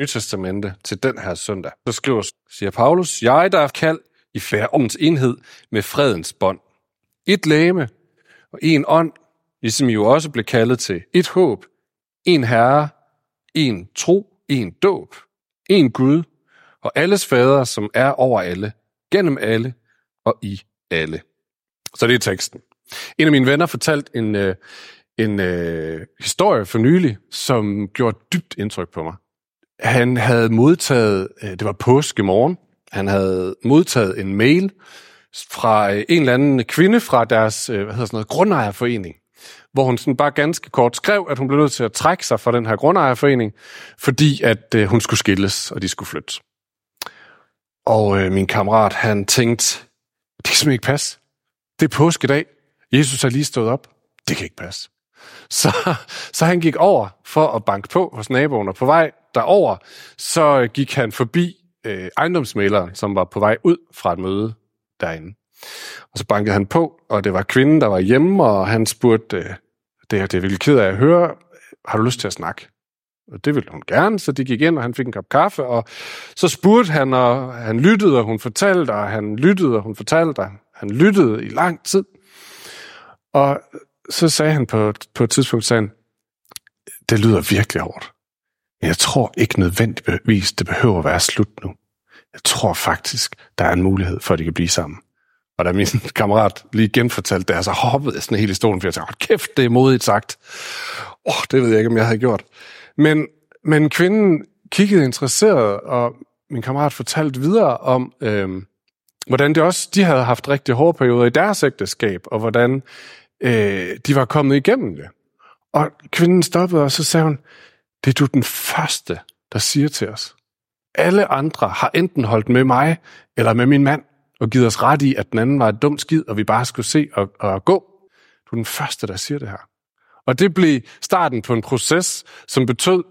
Nytestamente til den her søndag. Så skriver, siger Paulus, jeg der er kaldt i færgens enhed med fredens bånd. Et læme og en ånd, ligesom I jo også blev kaldet til et håb, en herre, en tro, en dåb, en Gud og alles fader, som er over alle, gennem alle og i alle. Så det er teksten. En af mine venner fortalte en, en, en øh, historie for nylig, som gjorde dybt indtryk på mig. Han havde modtaget, øh, det var påske morgen, han havde modtaget en mail fra øh, en eller anden kvinde fra deres øh, hvad hedder sådan noget, grundejerforening, hvor hun sådan bare ganske kort skrev, at hun blev nødt til at trække sig fra den her grundejerforening, fordi at hun skulle skilles, og de skulle flytte. Og øh, min kammerat, han tænkte, det kan simpelthen ikke passe. Det er påskedag. Jesus har lige stået op. Det kan ikke passe. Så, så han gik over for at banke på hos naboen, og på vej derover, så gik han forbi øh, ejendomsmaleren, som var på vej ud fra et møde derinde. Og så bankede han på, og det var kvinden, der var hjemme, og han spurgte, øh, det her det er virkelig ked af at høre, har du lyst til at snakke? Og det ville hun gerne, så de gik ind, og han fik en kop kaffe, og så spurgte han, og han lyttede, og hun fortalte, og han lyttede, og hun fortalte, og han lyttede i lang tid. Og så sagde han på, på et tidspunkt, sagde han, det lyder virkelig hårdt. Jeg tror ikke nødvendigvis, det behøver at være slut nu. Jeg tror faktisk, der er en mulighed for, at de kan blive sammen. Og da min kammerat lige genfortalte det, så hoppede jeg sådan hele stolen, for jeg tænkte, kæft, det er modigt sagt. Åh, oh, det ved jeg ikke, om jeg havde gjort. Men, men kvinden kiggede interesseret, og min kammerat fortalte videre om, øhm, hvordan det også, de havde haft rigtig hårde perioder i deres ægteskab, og hvordan øh, de var kommet igennem det. Og kvinden stoppede, og så sagde hun, det er du den første, der siger til os. Alle andre har enten holdt med mig, eller med min mand, og givet os ret i, at den anden var et dumt skid, og vi bare skulle se og, og gå. Du er den første, der siger det her. Og det blev starten på en proces, som betød,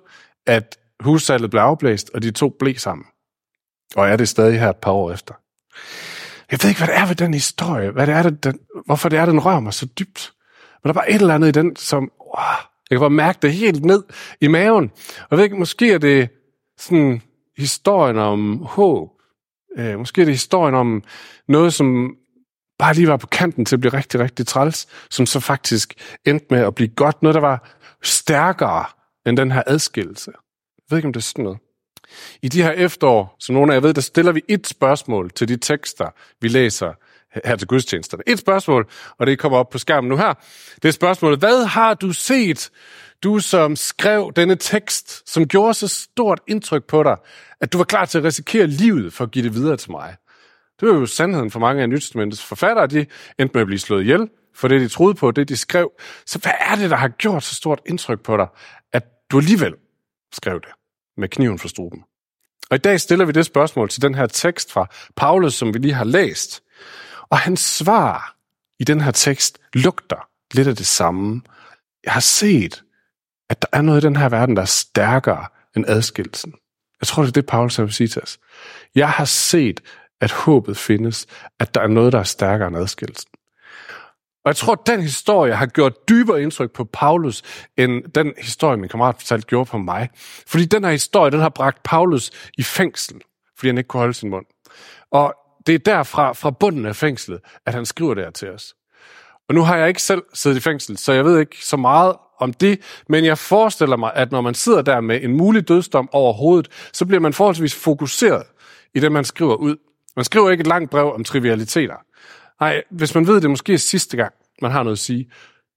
at hussalget blev afblæst, og de to blev sammen. Og er det stadig her et par år efter. Jeg ved ikke, hvad det er ved den historie. Hvad det er, den, hvorfor det er, den rører mig så dybt. Men der var et eller andet i den, som... Wow, jeg kan bare mærke det helt ned i maven. Og jeg ved ikke, måske er det sådan historien om håb. Øh, måske er det historien om noget, som bare lige var på kanten til at blive rigtig, rigtig træls, som så faktisk endte med at blive godt. Noget, der var stærkere end den her adskillelse. Jeg ved ikke, om det er sådan noget. I de her efterår, som nogle af jer ved, der stiller vi et spørgsmål til de tekster, vi læser her til gudstjenesterne. Et spørgsmål, og det kommer op på skærmen nu her. Det er spørgsmålet, hvad har du set, du som skrev denne tekst, som gjorde så stort indtryk på dig, at du var klar til at risikere livet for at give det videre til mig? Det var jo sandheden for mange af Nytestamentets forfattere, de endte med at blive slået ihjel for det, de troede på, det de skrev. Så hvad er det, der har gjort så stort indtryk på dig, at du alligevel skrev det med kniven for struben? Og i dag stiller vi det spørgsmål til den her tekst fra Paulus, som vi lige har læst. Og hans svar i den her tekst lugter lidt af det samme. Jeg har set, at der er noget i den her verden, der er stærkere end adskillelsen. Jeg tror, det er det, Paulus har sige til os. Jeg har set, at håbet findes, at der er noget, der er stærkere end adskillelsen. Og jeg tror, at den historie har gjort dybere indtryk på Paulus, end den historie, min kammerat fortalte, gjorde på mig. Fordi den her historie, den har bragt Paulus i fængsel, fordi han ikke kunne holde sin mund. Og det er derfra, fra bunden af fængslet, at han skriver det her til os. Og nu har jeg ikke selv siddet i fængsel, så jeg ved ikke så meget om det, men jeg forestiller mig, at når man sidder der med en mulig dødsdom over hovedet, så bliver man forholdsvis fokuseret i det, man skriver ud. Man skriver ikke et langt brev om trivialiteter. Nej, hvis man ved, det måske er sidste gang, man har noget at sige,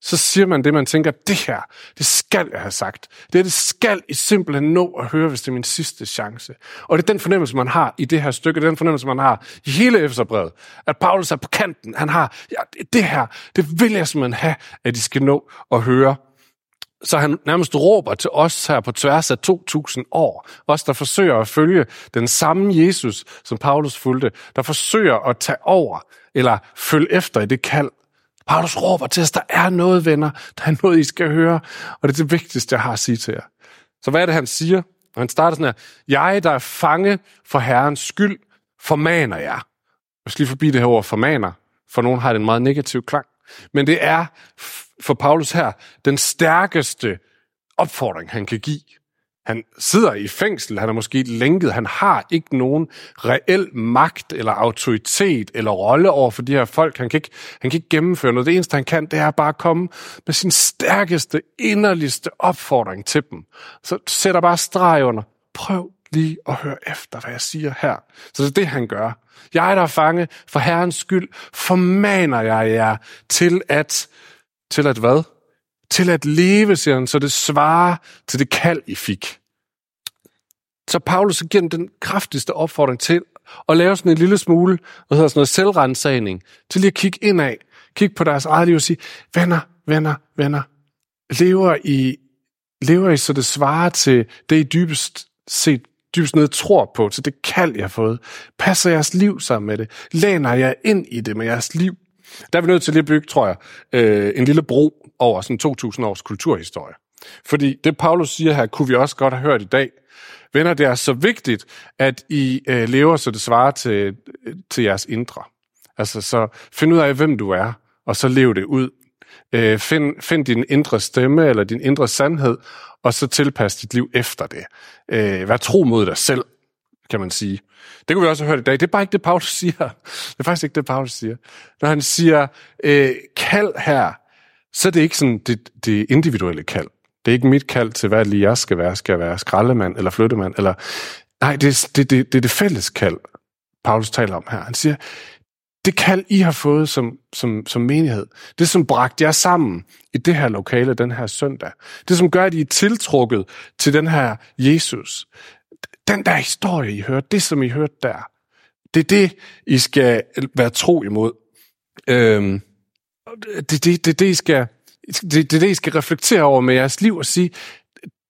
så siger man det, man tænker, det her, det skal jeg have sagt. Det det skal I simpelthen nå at høre, hvis det er min sidste chance. Og det er den fornemmelse, man har i det her stykke, det er den fornemmelse, man har i hele Efeserbrevet, at Paulus er på kanten. Han har, ja, det her, det vil jeg simpelthen have, at de skal nå at høre. Så han nærmest råber til os her på tværs af 2000 år. Os, der forsøger at følge den samme Jesus, som Paulus fulgte. Der forsøger at tage over, eller følge efter i det kald, Paulus råber til os, der er noget, venner. Der er noget, I skal høre. Og det er det vigtigste, jeg har at sige til jer. Så hvad er det, han siger? Og han starter sådan her. Jeg, der er fange for Herrens skyld, formaner jer. Jeg skal lige forbi det her ord formaner, for nogen har det en meget negativ klang. Men det er for Paulus her den stærkeste opfordring, han kan give. Han sidder i fængsel, han er måske lænket, han har ikke nogen reel magt eller autoritet eller rolle over for de her folk. Han kan, ikke, han kan ikke gennemføre noget. Det eneste, han kan, det er bare at komme med sin stærkeste, inderligste opfordring til dem. Så sætter bare streg under. Prøv lige at høre efter, hvad jeg siger her. Så det er det, han gør. Jeg, der er fange for Herrens skyld, formaner jeg jer til at, til at hvad? Til at leve, siger han, så det svarer til det kald, I fik. Så Paulus giver dem den kraftigste opfordring til at lave sådan en lille smule, hvad hedder sådan noget, selvrensagning, til lige at kigge indad, kigge på deres eget liv og sige, venner, venner, venner, lever I, lever I så det svarer til det, I dybest set dybest ned tror på, til det kald, jeg har fået. Passer jeres liv sammen med det? Læner jeg ind i det med jeres liv? Der er vi nødt til lige at bygge, tror jeg, øh, en lille bro over sådan 2000 års kulturhistorie. Fordi det, Paulus siger her, kunne vi også godt have hørt i dag. Venner, det er så vigtigt, at I øh, lever, så det svarer til, øh, til jeres indre. Altså, så find ud af, hvem du er, og så lev det ud. Øh, find, find din indre stemme, eller din indre sandhed, og så tilpas dit liv efter det. Øh, vær tro mod dig selv, kan man sige. Det kunne vi også have hørt i dag. Det er bare ikke det, Paulus siger. Det er faktisk ikke det, Paulus siger. Når han siger, øh, kald her, så er det ikke sådan det, det individuelle kald. Det er ikke mit kald til, hvad lige jeg skal være. Skal jeg være skraldemand eller flyttemand? Eller... Nej, det er det, det, det, er det fælles kald, Paulus taler om her. Han siger, det kald, I har fået som, som, som menighed, det som bragte jer sammen i det her lokale den her søndag, det som gør, at I er tiltrukket til den her Jesus, den der historie, I hørte, det som I hørte der, det er det, I skal være tro imod. Øhm, det, det, det, det, I skal, det, det det, I skal reflektere over med jeres liv og sige,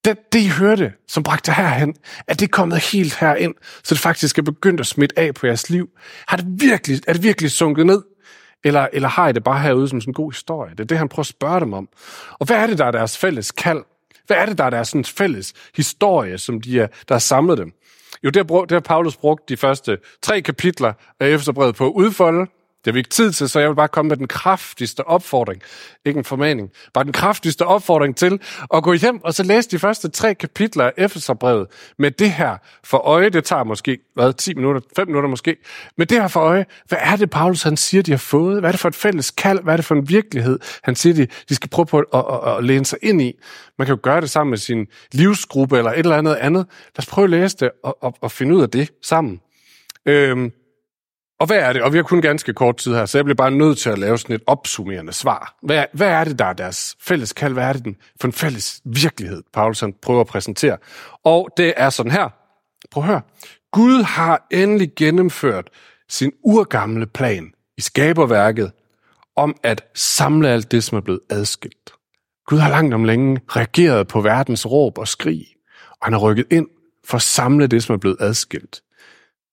det, det I hørte, som bragte jer herhen, er det kommet helt herind, så det faktisk er begyndt at smitte af på jeres liv? Har det virkelig, er det virkelig sunket ned? Eller, eller har I det bare herude som sådan en god historie? Det er det, han prøver at spørge dem om. Og hvad er det, der er deres fælles kald? Hvad er det, der er deres sådan fælles historie, som de er, der har samlet dem? Jo, det har, det har Paulus brugt de første tre kapitler af Efterbrevet på at udfolde, det har vi ikke tid til, så jeg vil bare komme med den kraftigste opfordring. Ikke en formaning. Bare den kraftigste opfordring til at gå hjem og så læse de første tre kapitler af Efeserbrevet med det her for øje. Det tager måske, hvad, 10 minutter, 5 minutter måske. Med det her for øje, hvad er det, Paulus han siger, de har fået? Hvad er det for et fælles kald? Hvad er det for en virkelighed, han siger, de, de skal prøve på at, at, at, at læne sig ind i? Man kan jo gøre det sammen med sin livsgruppe eller et eller andet andet. Lad os prøve at læse det og, og, og finde ud af det sammen. Øhm, og hvad er det? Og vi har kun ganske kort tid her, så jeg bliver bare nødt til at lave sådan et opsummerende svar. Hvad, hvad er det, der er deres fælles kald? Hvad er det den, for en fælles virkelighed, Paulus han prøver at præsentere? Og det er sådan her. Prøv at høre. Gud har endelig gennemført sin urgamle plan i skaberværket om at samle alt det, som er blevet adskilt. Gud har langt om længe reageret på verdens råb og skrig, og han har rykket ind for at samle det, som er blevet adskilt.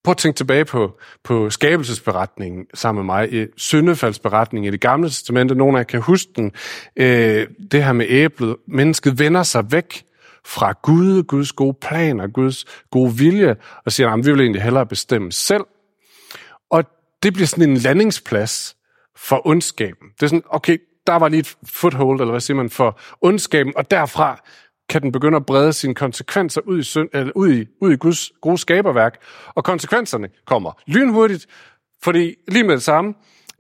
Prøv at tænke tilbage på, på skabelsesberetningen sammen med mig, syndefaldsberetningen i det gamle testamente. Nogle af jer kan huske den. Øh, det her med æblet. Mennesket vender sig væk fra Gud, Guds gode planer, Guds gode vilje, og siger, at vi vil egentlig hellere bestemme selv. Og det bliver sådan en landingsplads for ondskaben. Det er sådan, okay, der var lige et foothold, eller hvad siger man, for ondskaben, og derfra kan den begynde at brede sine konsekvenser ud i, synd, eller ud i, ud i Guds gode skaberværk. Og konsekvenserne kommer lynhurtigt, fordi lige med det samme,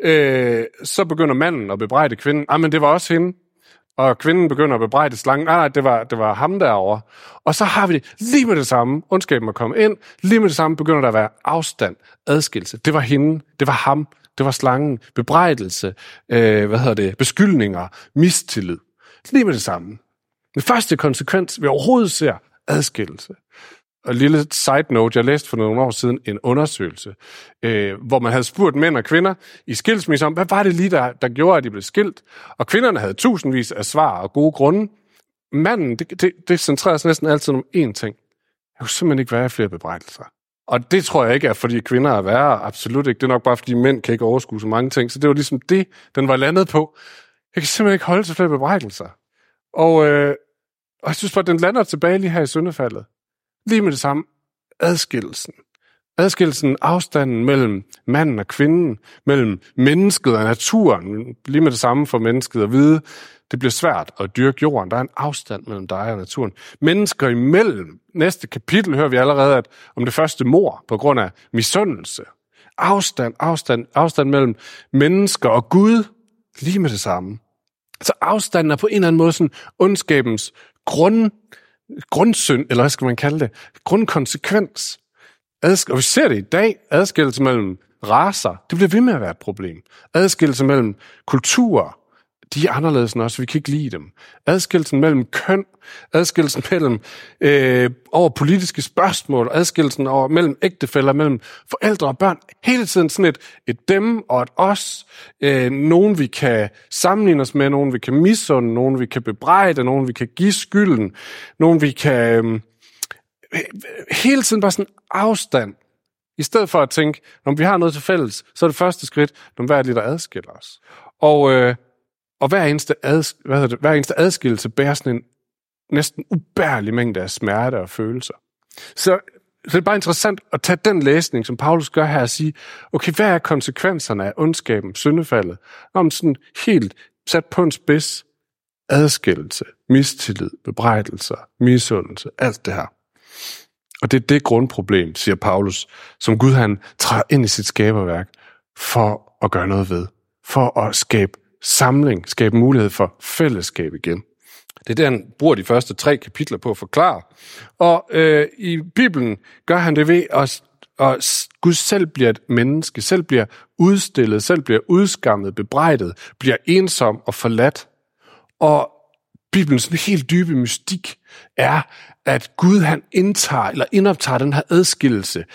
øh, så begynder manden at bebrejde kvinden. Ah, men det var også hende. Og kvinden begynder at bebrejde slangen. Nej, nej, det var, det var ham derovre. Og så har vi det lige med det samme. Ondskaben er kommet ind. Lige med det samme begynder der at være afstand, adskillelse. Det var hende. Det var ham. Det var slangen. Bebrejdelse. Øh, hvad hedder det? Beskyldninger. Mistillid. Lige med det samme. Den første konsekvens, vi overhovedet ser, adskillelse. Og en lille side note, jeg læste for nogle år siden en undersøgelse, øh, hvor man havde spurgt mænd og kvinder i skilsmisse om, hvad var det lige, der, der gjorde, at de blev skilt? Og kvinderne havde tusindvis af svar og gode grunde. Manden, det, det, det centrerer sig næsten altid om én ting. Jeg kunne simpelthen ikke være flere bebrejdelser. Og det tror jeg ikke er, fordi kvinder er værre. Absolut ikke. Det er nok bare, fordi mænd kan ikke overskue så mange ting. Så det var ligesom det, den var landet på. Jeg kan simpelthen ikke holde til flere bebrejdelser. Og, øh, og jeg synes bare, den lander tilbage lige her i syndefaldet. Lige med det samme. Adskillelsen. Adskillelsen, afstanden mellem manden og kvinden, mellem mennesket og naturen, lige med det samme for mennesket at vide, Det bliver svært at dyrke jorden. Der er en afstand mellem dig og naturen. Mennesker imellem. Næste kapitel hører vi allerede at om det første mor på grund af misundelse. Afstand, afstand, afstand mellem mennesker og Gud. Lige med det samme. Så afstanden er på en eller anden måde sådan ondskabens grund, grundsynd, eller hvad skal man kalde det? Grundkonsekvens. Adsk- og vi ser det i dag. Adskillelse mellem raser, det bliver ved med at være et problem. Adskillelse mellem kulturer, de er anderledes end os, vi kan ikke lide dem. Adskillelsen mellem køn, adskillelsen mellem øh, over politiske spørgsmål, adskillelsen over mellem ægtefælder, mellem forældre og børn. Hele tiden sådan et, et dem og et os. Øh, nogen vi kan sammenligne os med, nogen vi kan misunde, nogen vi kan bebrejde, nogen vi kan give skylden, nogen vi kan... Øh, hele tiden bare sådan afstand. I stedet for at tænke, når vi har noget til fælles, så er det første skridt, når hver er adskiller os? Og, øh, og hver, eneste ads, hvad det, hver eneste adskillelse bærer sådan en næsten ubærlig mængde af smerte og følelser. Så, så det er bare interessant at tage den læsning, som Paulus gør her, og sige, okay, hvad er konsekvenserne af ondskaben, syndefaldet? Om sådan helt sat på en spids, adskillelse, mistillid, bebrejdelser, misundelse, alt det her. Og det er det grundproblem, siger Paulus, som Gud han træder ind i sit skaberværk for at gøre noget ved. For at skabe samling, skabe mulighed for fællesskab igen. Det er det, han bruger de første tre kapitler på at forklare. Og øh, i Bibelen gør han det ved at at Gud selv bliver et menneske, selv bliver udstillet, selv bliver udskammet, bebrejdet, bliver ensom og forladt. Og Bibelens helt dybe mystik er, at Gud han indtager eller indoptager den her adskillelse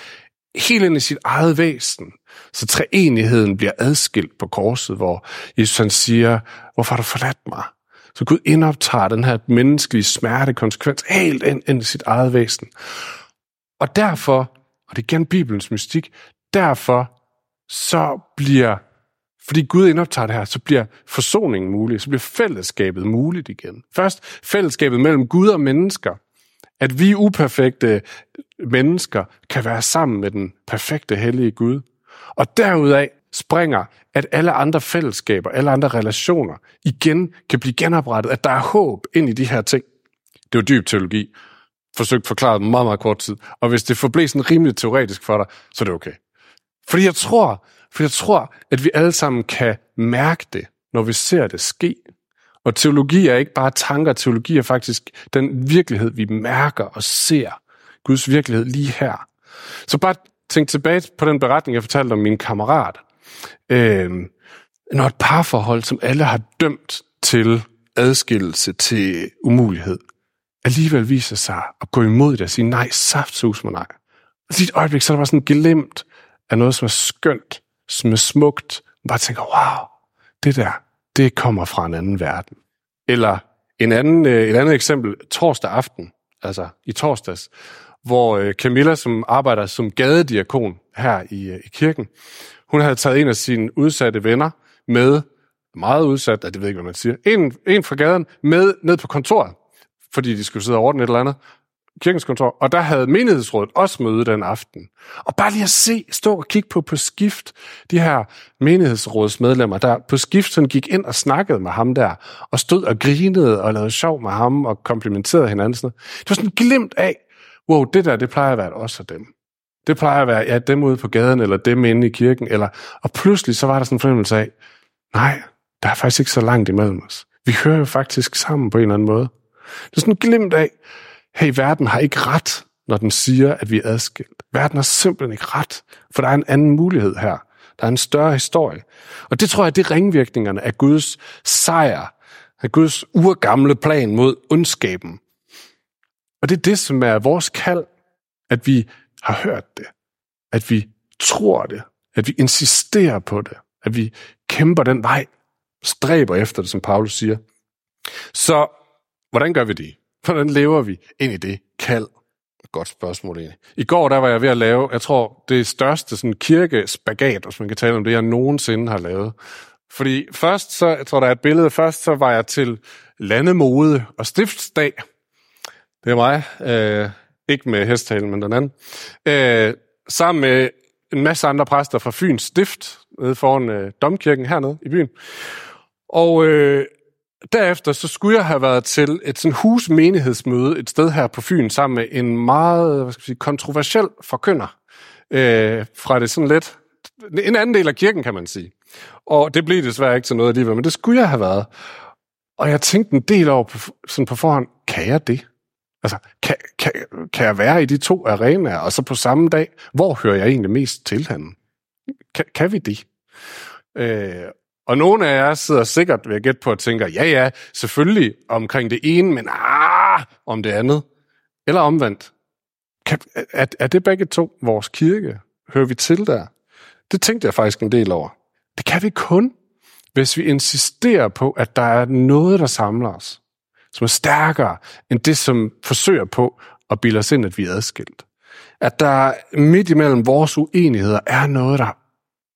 helt ind i sit eget væsen. Så treenigheden bliver adskilt på korset, hvor Jesus han siger, hvorfor har du forladt mig? Så Gud indoptager den her menneskelige smerte konsekvens helt ind, ind i sit eget væsen. Og derfor, og det er igen Bibelens mystik, derfor så bliver fordi Gud indoptager det her, så bliver forsoningen mulig, så bliver fællesskabet muligt igen. Først fællesskabet mellem Gud og mennesker. At vi uperfekte mennesker kan være sammen med den perfekte hellige Gud. Og derudaf springer, at alle andre fællesskaber, alle andre relationer igen kan blive genoprettet, at der er håb ind i de her ting. Det er jo dyb teologi. Forsøgt forklaret meget, meget kort tid. Og hvis det forblev sådan rimelig teoretisk for dig, så er det okay. Fordi jeg tror, for jeg tror, at vi alle sammen kan mærke det, når vi ser det ske. Og teologi er ikke bare tanker, teologi er faktisk den virkelighed, vi mærker og ser. Guds virkelighed lige her. Så bare tænkte tilbage på den beretning, jeg fortalte om min kammerat. Øh, når et parforhold, som alle har dømt til adskillelse, til umulighed, alligevel viser sig at gå imod det og sige, nej, saftsus mig nej. Og i et øjeblik, så er der bare sådan glemt af noget, som er skønt, som er smukt. Man bare tænker, wow, det der, det kommer fra en anden verden. Eller en anden, øh, et andet eksempel, torsdag aften, altså i torsdags, hvor øh, Camilla, som arbejder som gadediakon her i, øh, i kirken, hun havde taget en af sine udsatte venner med, meget udsat, det ved jeg ikke, hvad man siger, en, en fra gaden med ned på kontoret, fordi de skulle sidde og ordne et eller andet kirkens kontor, og der havde menighedsrådet også møde den aften. Og bare lige at se, stå og kigge på på skift, de her menighedsrådsmedlemmer, der på skift sådan gik ind og snakkede med ham der, og stod og grinede og lavede sjov med ham og komplimenterede hinanden. Sådan Det var sådan glimt af, wow, det der, det plejer at være os og dem. Det plejer at være, ja, dem ude på gaden, eller dem inde i kirken, eller, og pludselig så var der sådan en fornemmelse af, nej, der er faktisk ikke så langt imellem os. Vi hører jo faktisk sammen på en eller anden måde. Det er sådan en glimt af, hey, verden har ikke ret, når den siger, at vi er adskilt. Verden har simpelthen ikke ret, for der er en anden mulighed her. Der er en større historie. Og det tror jeg, det er ringvirkningerne af Guds sejr, af Guds urgamle plan mod ondskaben. Og det er det, som er vores kald, at vi har hørt det, at vi tror det, at vi insisterer på det, at vi kæmper den vej, stræber efter det, som Paulus siger. Så hvordan gør vi det? Hvordan lever vi ind i det kald? Godt spørgsmål egentlig. I går der var jeg ved at lave, jeg tror, det største sådan kirkespagat, hvis man kan tale om det, jeg nogensinde har lavet. Fordi først, så, jeg tror, der er et billede, først så var jeg til landemode og stiftsdag. Det er mig. Øh, ikke med hesttalen, men den anden. Øh, sammen med en masse andre præster fra Fyns Stift, nede foran øh, Domkirken hernede i byen. Og øh, derefter så skulle jeg have været til et sådan husmenighedsmøde et sted her på Fyn sammen med en meget hvad skal jeg sige, kontroversiel forkynder øh, fra det sådan lidt en anden del af kirken, kan man sige. Og det blev desværre ikke til noget alligevel, men det skulle jeg have været. Og jeg tænkte en del over på, sådan på forhånd, kan jeg det? Altså, kan, kan, kan jeg være i de to arenaer, og så på samme dag, hvor hører jeg egentlig mest til henne? Kan, kan vi det? Øh, og nogle af jer sidder sikkert ved at gætte på og tænker, ja ja, selvfølgelig omkring det ene, men ah, om det andet. Eller omvendt. Kan, er, er det begge to vores kirke? Hører vi til der? Det tænkte jeg faktisk en del over. Det kan vi kun, hvis vi insisterer på, at der er noget, der samler os, som er stærkere end det, som forsøger på at bilde os ind, at vi er adskilt. At der midt imellem vores uenigheder er noget, der,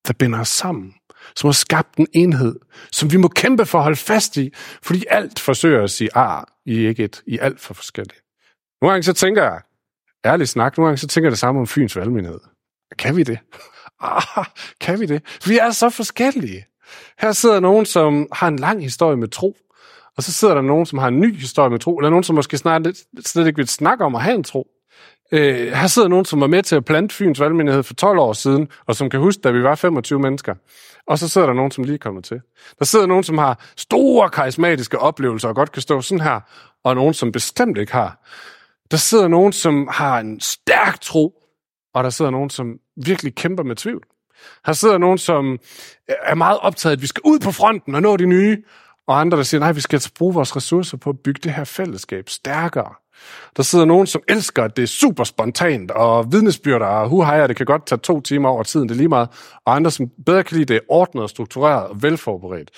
der binder os sammen, som har skabt en enhed, som vi må kæmpe for at holde fast i, fordi alt forsøger at sige, ah, I er ikke et, I er alt for forskellige. Nogle gange så tænker jeg, ærligt snak, nogle gange så tænker jeg det samme om Fyns valgmenighed. Kan vi det? Ah, kan vi det? Vi er så forskellige. Her sidder nogen, som har en lang historie med tro, og så sidder der nogen, som har en ny historie med tro, eller nogen, som måske snart slet ikke vil snakke om at have en tro. Øh, her sidder nogen, som var med til at plante Fyns valgmenighed for 12 år siden, og som kan huske, da vi var 25 mennesker. Og så sidder der nogen, som lige er kommet til. Der sidder nogen, som har store karismatiske oplevelser og godt kan stå sådan her, og nogen, som bestemt ikke har. Der sidder nogen, som har en stærk tro, og der sidder nogen, som virkelig kæmper med tvivl. Her sidder nogen, som er meget optaget, at vi skal ud på fronten og nå de nye, og andre, der siger, nej, vi skal altså bruge vores ressourcer på at bygge det her fællesskab stærkere. Der sidder nogen, som elsker, at det er super spontant, og vidnesbyrder og huhajer, det kan godt tage to timer over tiden, det er lige meget. Og andre, som bedre kan lide det ordnet og struktureret og velforberedt.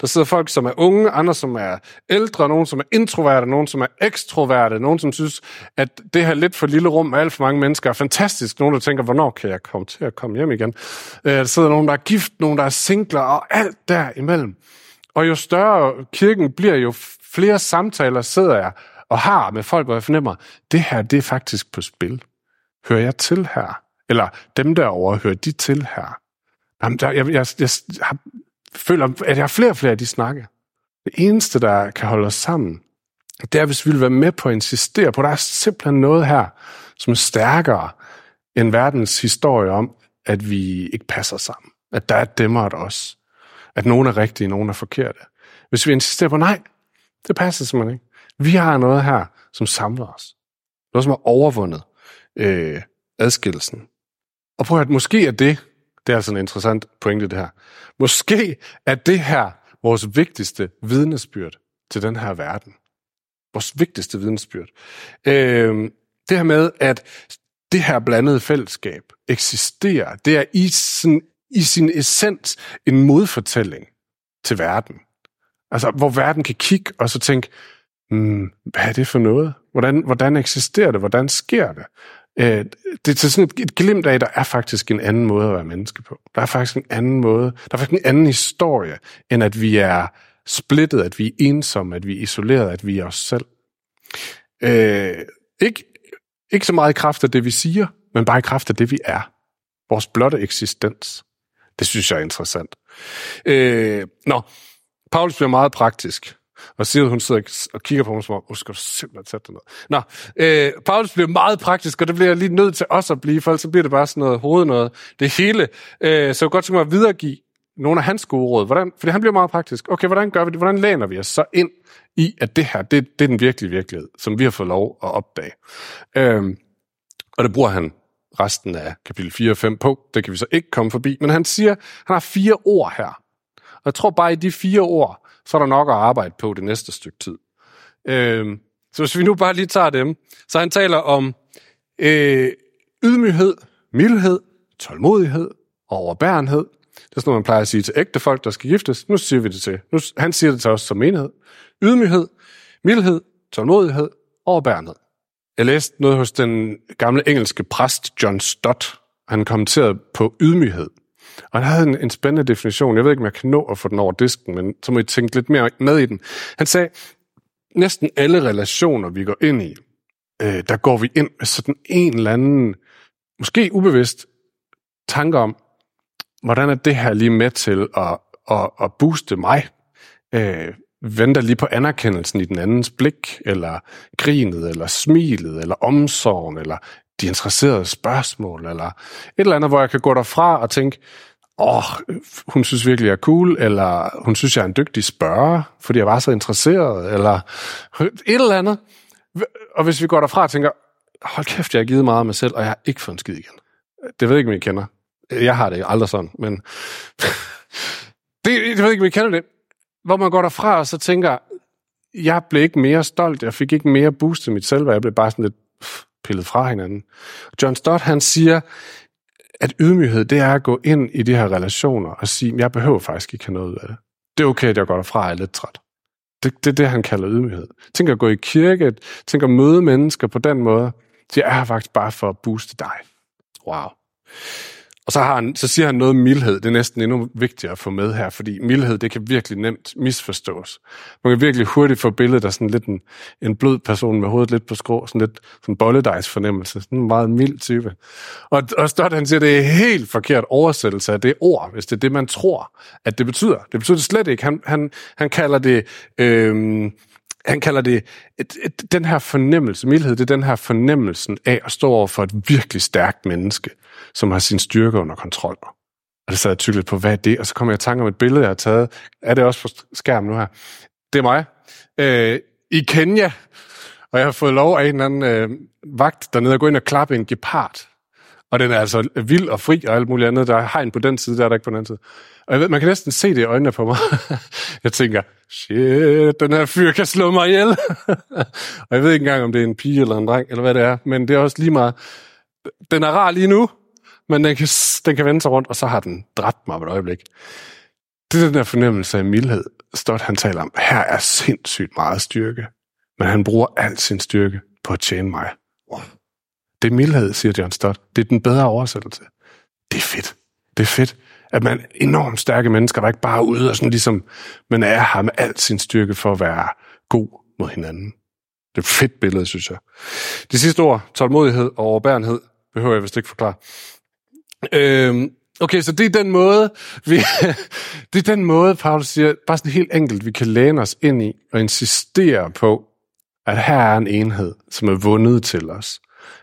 Der sidder folk, som er unge, andre, som er ældre, nogen, som er introverte, nogen, som er ekstroverte, nogen, som synes, at det her lidt for lille rum med alt for mange mennesker er fantastisk. Nogen, der tænker, hvornår kan jeg komme til at komme hjem igen? Øh, der sidder nogen, der er gift, nogen, der er singler, og alt derimellem. Og jo større kirken bliver, jo flere samtaler sidder jeg og har med folk, hvor jeg fornemmer, det her, det er faktisk på spil. Hører jeg til her? Eller dem derovre, hører de til her? Jamen, der, jeg, jeg, jeg, jeg føler, at jeg har flere og flere af de snakke. Det eneste, der kan holde os sammen, det er, hvis vi vil være med på at insistere på, at der er simpelthen noget her, som er stærkere end verdens historie om, at vi ikke passer sammen. At der er et dem og et os. At nogen er rigtige, nogen er forkerte. Hvis vi insisterer på, nej, det passer simpelthen ikke. Vi har noget her, som samler os. Noget, som har overvundet øh, adskillelsen. Og prøv at måske er det, det er altså en interessant pointe det her, måske er det her vores vigtigste vidnesbyrd til den her verden. Vores vigtigste vidnesbyrd. Øh, det her med, at det her blandede fællesskab eksisterer, det er i, sådan i sin essens en modfortælling til verden. Altså, hvor verden kan kigge og så tænke, hmm, hvad er det for noget? Hvordan, hvordan eksisterer det? Hvordan sker det? Øh, det er sådan et, et glimt af, at der er faktisk en anden måde at være menneske på. Der er faktisk en anden måde, der er faktisk en anden historie, end at vi er splittet, at vi er ensomme, at vi er isoleret, at vi er os selv. Øh, ikke, ikke så meget i kraft af det, vi siger, men bare i kraft af det, vi er. Vores blotte eksistens. Det synes jeg er interessant. Øh, nå, Paulus bliver meget praktisk. Og Sigrid, hun sidder og kigger på mig som om, skal du simpelthen sætte dig ned. Nå, øh, Paulus bliver meget praktisk, og det bliver jeg lige nødt til os at blive, for så bliver det bare sådan noget hoved noget. Det hele. Øh, så jeg godt tænke mig at videregive nogle af hans gode råd. Hvordan, fordi han bliver meget praktisk. Okay, hvordan gør vi det? Hvordan læner vi os så ind i, at det her, det, det er den virkelige virkelighed, som vi har fået lov at opdage. Øh, og det bruger han resten af kapitel 4 og 5 på. Det kan vi så ikke komme forbi. Men han siger, han har fire ord her. Og jeg tror bare, i de fire ord, så er der nok at arbejde på det næste stykke tid. Øh, så hvis vi nu bare lige tager dem, så han taler om øh, ydmyghed, mildhed, tålmodighed og overbærenhed. Det er sådan noget, man plejer at sige til ægte folk, der skal giftes. Nu siger vi det til. Nu, han siger det til os som enhed. Ydmyghed, mildhed, tålmodighed og overbærenhed. Jeg læste noget hos den gamle engelske præst John Stott. Han kommenterede på ydmyghed. Og han havde en, en spændende definition. Jeg ved ikke, om jeg kan nå at få den over disken, men så må I tænke lidt mere med i den. Han sagde, næsten alle relationer, vi går ind i, øh, der går vi ind med sådan en eller anden, måske ubevidst, tanke om, hvordan er det her lige med til at, at, at booste mig? Øh, venter lige på anerkendelsen i den andens blik, eller grinet, eller smilet, eller omsorgen, eller de interesserede spørgsmål, eller et eller andet, hvor jeg kan gå derfra og tænke, åh, oh, hun synes virkelig, jeg er cool, eller hun synes, jeg er en dygtig spørger, fordi jeg var så interesseret, eller et eller andet. Og hvis vi går derfra og tænker, hold kæft, jeg har givet meget af mig selv, og jeg har ikke fået en skid igen. Det ved jeg ikke, om I kender. Jeg har det aldrig sådan, men det, jeg ved ikke, om I kender det. Hvor man går derfra og så tænker, jeg blev ikke mere stolt, jeg fik ikke mere boost til mit selvværd, jeg blev bare sådan lidt pillet fra hinanden. John Stott, han siger, at ydmyghed, det er at gå ind i de her relationer og sige, jeg behøver faktisk ikke have noget ud af det. Det er okay, at jeg går derfra og er lidt træt. Det, det er det, han kalder ydmyghed. Tænk at gå i kirke, tænk at møde mennesker på den måde. Jeg er faktisk bare for at booste dig. Wow. Og så, har han, så siger han noget om mildhed. Det er næsten endnu vigtigere at få med her, fordi mildhed, det kan virkelig nemt misforstås. Man kan virkelig hurtigt få billedet af sådan lidt en, en blød person med hovedet lidt på skrå, sådan lidt sådan bolledejs fornemmelse, sådan en meget mild type. Og, og Stott, han siger, det er helt forkert oversættelse af det ord, hvis det er det, man tror, at det betyder. Det betyder det slet ikke. Han, han, han kalder det... Øh, han kalder det, et, et, den her fornemmelse, mildhed, det er den her fornemmelsen af at stå over for et virkelig stærkt menneske, som har sin styrke under kontrol. Og det sad jeg tydeligt på, hvad er det? Og så kommer jeg i tanke om et billede, jeg har taget. Er det også på skærmen nu her? Det er mig. Øh, I Kenya. Og jeg har fået lov af en eller anden øh, vagt dernede at gå ind og klappe en gepard. Og den er altså vild og fri og alt muligt andet. Der er hegn på den side, der er der ikke på den anden side. Og jeg ved, man kan næsten se det i øjnene på mig. jeg tænker, shit, den her fyr kan slå mig ihjel. og jeg ved ikke engang, om det er en pige eller en dreng, eller hvad det er. Men det er også lige meget. Den er rar lige nu, men den kan, den kan vende sig rundt, og så har den dræbt mig på et øjeblik. Det er den der fornemmelse af mildhed, Stott han taler om. Her er sindssygt meget styrke, men han bruger al sin styrke på at tjene mig. Wow. Det er mildhed, siger John Stott. Det er den bedre oversættelse. Det er fedt. Det er fedt, at man enormt stærke mennesker, der ikke bare er ude og sådan ligesom, men er her med al sin styrke for at være god mod hinanden. Det er et fedt billede, synes jeg. Det sidste ord, tålmodighed og overbærenhed, behøver jeg vist ikke forklare. Øhm, okay, så det er den måde, vi, det er den måde, Paulus siger, bare sådan helt enkelt, vi kan læne os ind i og insistere på, at her er en enhed, som er vundet til os.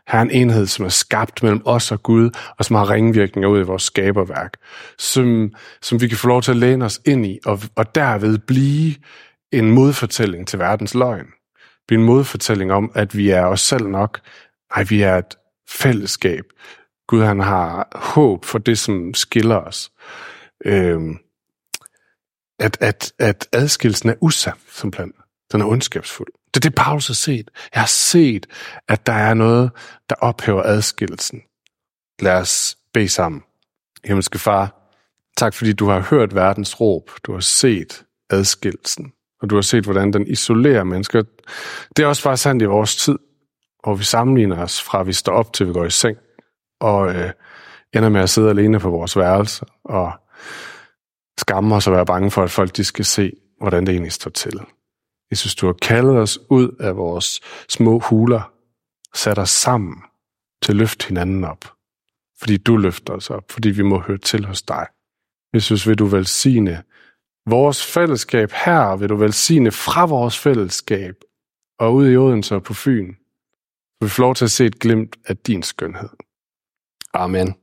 Her er en enhed, som er skabt mellem os og Gud, og som har ringvirkninger ud i vores skaberværk, som, som vi kan få lov til at læne os ind i, og, og derved blive en modfortælling til verdens løgn. Blive en modfortælling om, at vi er os selv nok. Nej, vi er et fællesskab. Gud han har håb for det, som skiller os. Øhm, at, at, at adskillelsen er usand, simpelthen. Den er ondskabsfuld. Det er det, Paulus har set. Jeg har set, at der er noget, der ophæver adskillelsen. Lad os bede sammen. Himmelske Far, tak fordi du har hørt verdens råb. Du har set adskillelsen. Og du har set, hvordan den isolerer mennesker. Det er også bare sandt i vores tid, hvor vi sammenligner os fra, vi står op til, vi går i seng, og øh, ender med at sidde alene på vores værelse, og skamme os og være bange for, at folk de skal se, hvordan det egentlig står til. Jesus, du har kaldet os ud af vores små huler, sat os sammen til at løfte hinanden op. Fordi du løfter os op, fordi vi må høre til hos dig. Jesus, vil du velsigne vores fællesskab her, vil du velsigne fra vores fællesskab og ud i Odense og på Fyn. Vi får lov til at se et glimt af din skønhed. Amen.